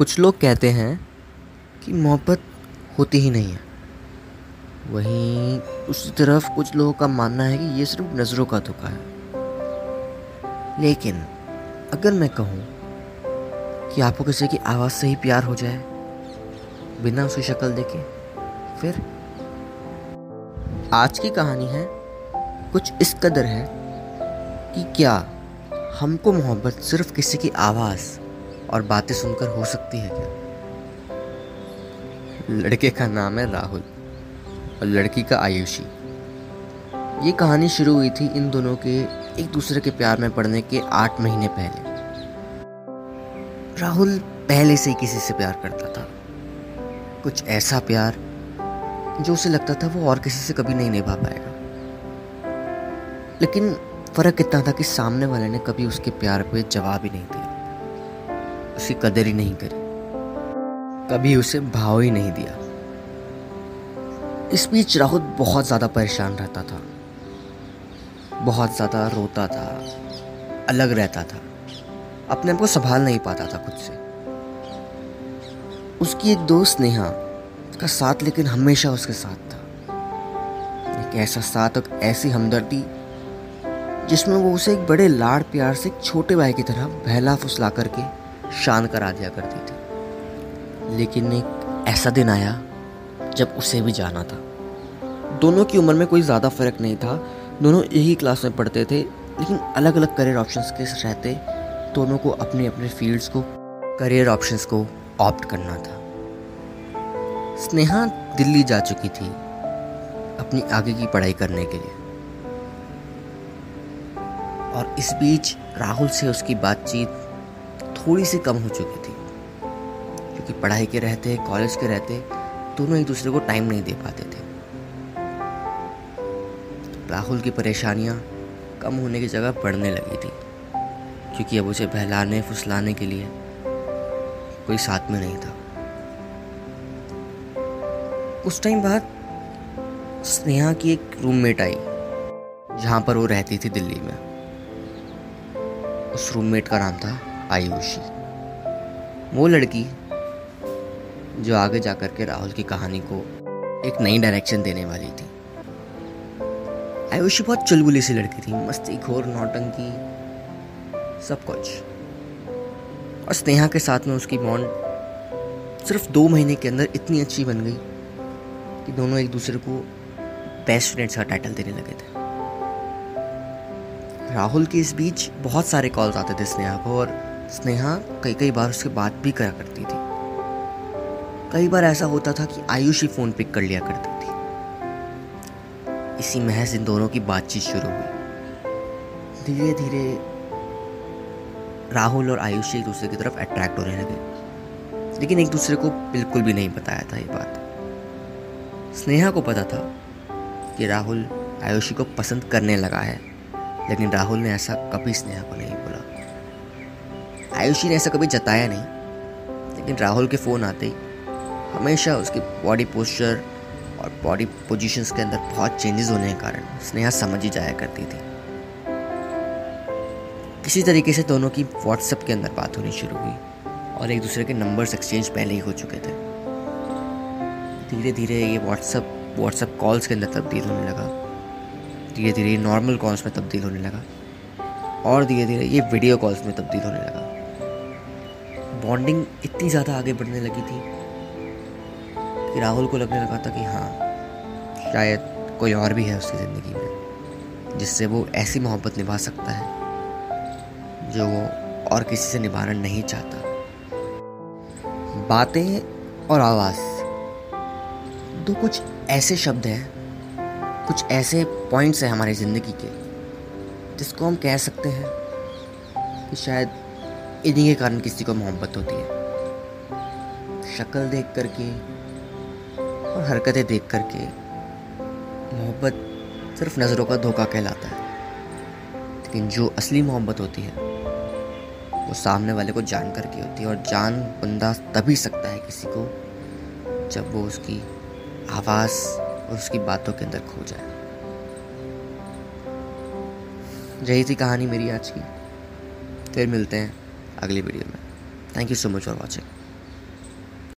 कुछ लोग कहते हैं कि मोहब्बत होती ही नहीं है। वहीं दूसरी तरफ़ कुछ लोगों का मानना है कि ये सिर्फ़ नज़रों का धोखा है। लेकिन अगर मैं कहूँ कि आपको किसी की आवाज़ से ही प्यार हो जाए, बिना उसकी शक्ल देखे, फिर आज की कहानी है, कुछ इस कदर है कि क्या हमको मोहब्बत सिर्फ़ किसी की आवाज़ और बातें सुनकर हो सकती है क्या? लड़के का नाम है राहुल और लड़की का आयुषी। ये कहानी शुरू हुई थी इन दोनों के एक दूसरे के प्यार में पड़ने के आठ महीने पहले। राहुल पहले से ही किसी से प्यार करता था। कुछ ऐसा प्यार जो उसे लगता था वो और किसी से कभी नहीं निभा पाएगा। लेकिन फ़र्क इतना था कि सामने वाले ने कभी उसके प्यार पे जवाब ही नहीं दिया। उसकी कदर ही नहीं करी। कभी उसे भाव ही नहीं दिया। इस बीच राहुल बहुत ज़्यादा परेशान रहता था। बहुत ज़्यादा रोता था। अलग रहता था। अपने आप को संभाल नहीं पाता था खुद से। उसकी एक दोस्त नेहा का साथ लेकिन हमेशा उसके साथ था। एक ऐसा साथ और ऐसी हमदर्दी जिसमें वो उसे एक बड़े लाड़ प्यार से एक छोटे भाई की तरह बहला फुसला करके शांत करा दिया करती थी। लेकिन एक ऐसा दिन आया जब उसे भी जाना था। दोनों की उम्र में कोई ज़्यादा फ़र्क नहीं था। दोनों एक ही क्लास में पढ़ते थे, लेकिन अलग अलग करियर ऑप्शंस के रहते, दोनों को अपने अपने फील्ड्स को करियर ऑप्शंस को ऑप्ट करना था। स्नेहा दिल्ली जा चुकी थी अपनी आगे की पढ़ाई करने के लिए। और इस बीच राहुल से उसकी बातचीत थोड़ी सी कम हो चुकी थी। क्योंकि पढ़ाई के रहते कॉलेज के रहते, दोनों एक दूसरे को टाइम नहीं दे पाते थे। राहुल की परेशानियाँ कम होने की जगह बढ़ने लगी थी। क्योंकि अब उसे बहलाने, फुसलाने के लिए कोई साथ में नहीं था। उस टाइम बाद स्नेहा की एक रूममेट आई, जहाँ पर वो रहती थी दिल्ली में। उस रूममेट का नाम था आयुषी। वो लड़की जो आगे जाकर के राहुल की कहानी को एक नई डायरेक्शन देने वाली थी। आयुषी बहुत चुलबुली सी लड़की थी, मस्ती घोर नौटंकी, सब कुछ। और स्नेहा के साथ में उसकी बॉन्ड सिर्फ़ दो महीने के अंदर इतनी अच्छी बन गई कि दोनों एक दूसरे को बेस्ट फ्रेंड्स का टाइटल देने लगे थे। राहुल के इस बीच बहुत सारे कॉल्स आते थे स्नेहा को और स्नेहा कई कई बार उससे बात भी करा करती थी। कई बार ऐसा होता था कि आयुष ही फ़ोन पिक कर लिया करती थी। इसी महज इन दोनों की बातचीत शुरू हुई। धीरे धीरे राहुल और आयुष एक दूसरे की तरफ़ अट्रैक्ट होने लगे। लेकिन एक दूसरे को बिल्कुल भी नहीं बताया था ये बात। स्नेहा को पता था कि राहुल आयुषी को पसंद करने लगा है, लेकिन राहुल ने ऐसा कभी स्नेहा को नहीं आयुषी ने ऐसा कभी जताया नहीं। लेकिन राहुल के फ़ोन आते ही हमेशा उसकी बॉडी पोस्चर और बॉडी पोजीशंस के अंदर बहुत चेंजेस होने के कारण स्नेहा समझ ही जाया करती थी। किसी तरीके से दोनों की व्हाट्सएप के अंदर बात होनी शुरू हुई और एक दूसरे के नंबर्स एक्सचेंज पहले ही हो चुके थे। धीरे धीरे ये व्हाट्सएप व्हाट्सएप कॉल्स के अंदर तब्दील होने लगा। धीरे धीरे नॉर्मल कॉल्स में तब्दील होने लगा और धीरे धीरे ये वीडियो कॉल्स में तब्दील होने लगा। बॉन्डिंग इतनी ज़्यादा आगे बढ़ने लगी थी कि राहुल को लगने लगा था कि हाँ शायद कोई और भी है उसकी ज़िंदगी में, जिससे वो ऐसी मोहब्बत निभा सकता है जो वो और किसी से निभाना नहीं चाहता। बातें और आवाज़, दो कुछ ऐसे शब्द हैं, कुछ ऐसे पॉइंट्स हैं हमारी ज़िंदगी के, जिसको हम कह सकते हैं कि शायद इन्हीं के कारण किसी को मोहब्बत होती है। शक्ल देख करके और हरकतें देख करके मोहब्बत सिर्फ़ नज़रों का धोखा कहलाता है। लेकिन जो असली मोहब्बत होती है, वो सामने वाले को जान करके होती है और जान बंदा तभी सकता है किसी को जब वो उसकी आवाज़ और उसकी बातों के अंदर खो जाए। यही थी कहानी मेरी आज की। फिर मिलते हैं। अगली वीडियो में। Thank you so much for watching